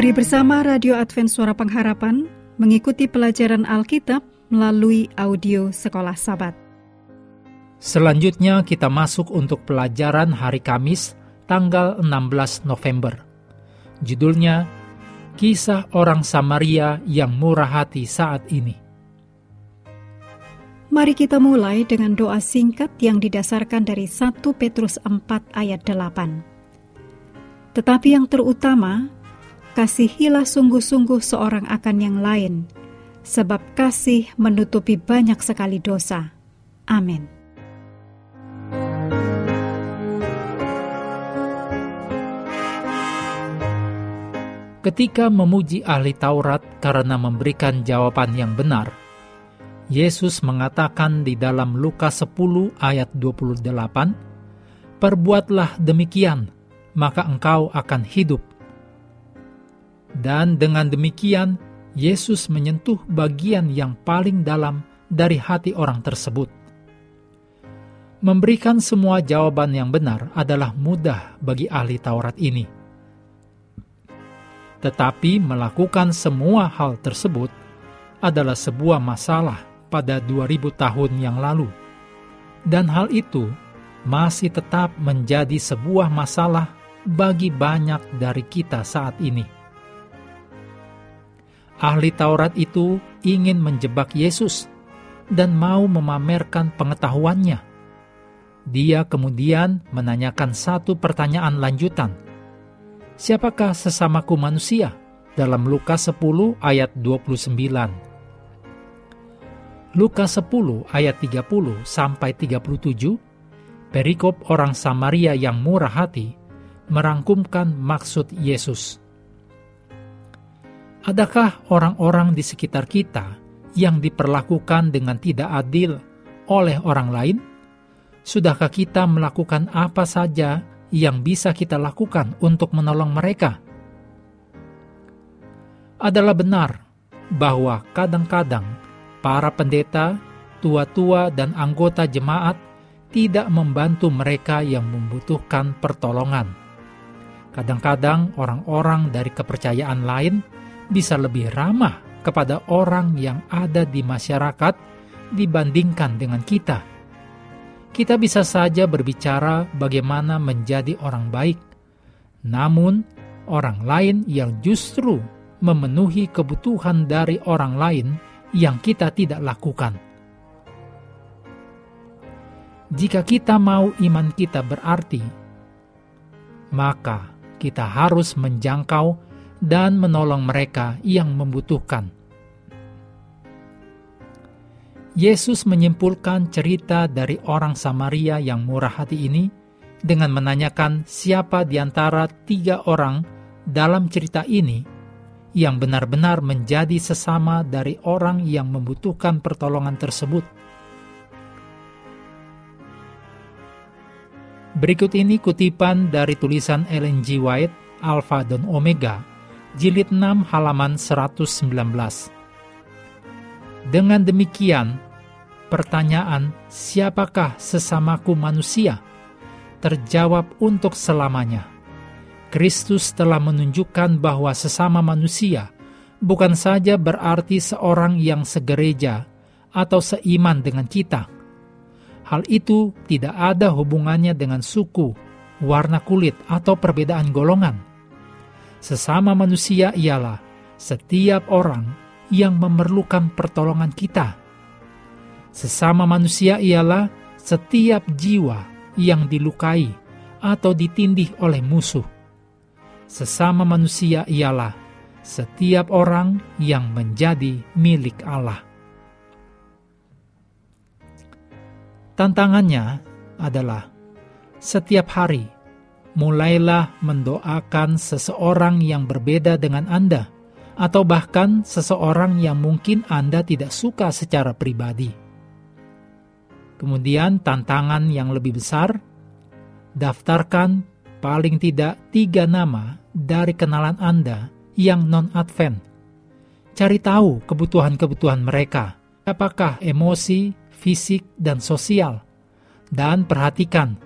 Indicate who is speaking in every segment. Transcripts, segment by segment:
Speaker 1: Mari bersama Radio Advent Suara Pengharapan mengikuti pelajaran Alkitab melalui audio Sekolah Sabat.
Speaker 2: Selanjutnya kita masuk untuk pelajaran hari Kamis tanggal 16 November. Judulnya Kisah Orang Samaria yang Murah Hati Saat Ini.
Speaker 1: Mari kita mulai dengan doa singkat yang didasarkan dari 1 Petrus 4 ayat 8. Tetapi yang terutama, kasihilah sungguh-sungguh seorang akan yang lain, sebab kasih menutupi banyak sekali dosa. Amin.
Speaker 2: Ketika memuji ahli Taurat karena memberikan jawaban yang benar, Yesus mengatakan di dalam Lukas 10 ayat 28, Perbuatlah demikian, maka engkau akan hidup. Dan dengan demikian, Yesus menyentuh bagian yang paling dalam dari hati orang tersebut. Memberikan semua jawaban yang benar adalah mudah bagi ahli Taurat ini tetapi melakukan semua hal tersebut adalah sebuah masalah pada 2000 tahun yang lalu. Dan hal itu masih tetap menjadi sebuah masalah bagi banyak dari kita saat ini. Ahli Taurat itu ingin menjebak Yesus dan mau memamerkan pengetahuannya. Dia kemudian menanyakan satu pertanyaan lanjutan – Siapakah sesamaku manusia? Dalam Lukas 10 ayat 29. Lukas 10 ayat 30 sampai 37, perikop orang Samaria yang murah hati merangkumkan maksud Yesus. Adakah orang-orang di sekitar kita yang diperlakukan dengan tidak adil oleh orang lain? Sudahkah kita melakukan apa saja yang bisa kita lakukan untuk menolong mereka? Adalah benar bahwa kadang-kadang para pendeta, tua-tua, dan anggota jemaat tidak membantu mereka yang membutuhkan pertolongan. Kadang-kadang orang-orang dari kepercayaan lain bisa lebih ramah kepada orang yang ada di masyarakat dibandingkan dengan kita kita bisa saja berbicara bagaimana menjadi orang baik, namun orang lain yang justru memenuhi kebutuhan dari orang lain yang kita tidak lakukan. Jika kita mau iman kita berarti, maka kita harus menjangkau dan menolong mereka yang membutuhkan Yesus menyimpulkan cerita dari orang Samaria yang murah hati ini dengan menanyakan siapa di antara tiga orang dalam cerita ini yang benar-benar menjadi sesama dari orang yang membutuhkan pertolongan tersebut. Berikut ini kutipan dari tulisan Ellen G. White, Alpha dan Omega, jilid 6 halaman 119. Dengan demikian, pertanyaan siapakah sesamaku manusia terjawab untuk selamanya. Kristus telah menunjukkan bahwa sesama manusia bukan saja berarti seorang yang segereja atau seiman dengan kita. Hal itu tidak ada hubungannya dengan suku, warna kulit, atau perbedaan golongan. Sesama manusia ialah setiap orang yang memerlukan pertolongan kita. Sesama manusia ialah setiap jiwa yang dilukai atau ditindih oleh musuh. Sesama manusia ialah setiap orang yang menjadi milik Allah. Tantangannya adalah setiap hari mulailah mendoakan seseorang yang berbeda dengan Anda atau bahkan seseorang yang mungkin Anda tidak suka secara pribadi. Kemudian, tantangan yang lebih besar, daftarkan paling tidak tiga nama dari kenalan Anda yang non-Advent. Cari tahu kebutuhan-kebutuhan mereka, apakah emosi, fisik, dan sosial, dan perhatikan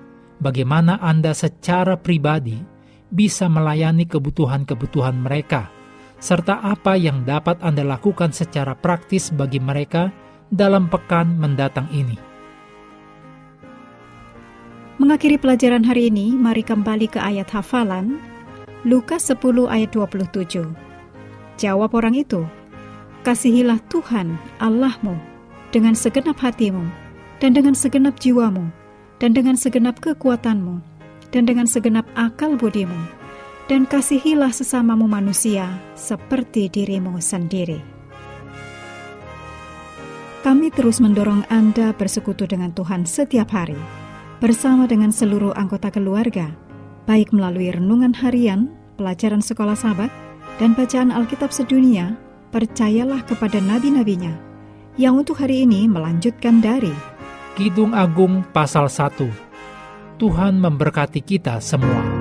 Speaker 2: bagaimana Anda secara pribadi bisa melayani kebutuhan-kebutuhan mereka serta apa yang dapat Anda lakukan secara praktis bagi mereka dalam pekan mendatang ini.
Speaker 1: Mengakhiri pelajaran hari ini, mari kembali ke ayat hafalan Lukas 10 ayat 27. Jawab orang itu, Kasihilah Tuhan Allahmu dengan segenap hatimu, dan dengan segenap jiwamu, dan dengan segenap kekuatanmu, dan dengan segenap akal budimu, dan kasihilah sesamamu manusia seperti dirimu sendiri. Kami terus mendorong Anda bersekutu dengan Tuhan setiap hari, bersama dengan seluruh anggota keluarga, baik melalui renungan harian, pelajaran sekolah sahabat, dan bacaan Alkitab sedunia, percayalah kepada nabi-nabinya, yang untuk hari ini melanjutkan dari
Speaker 2: Kidung Agung pasal 1 Tuhan memberkati kita semua.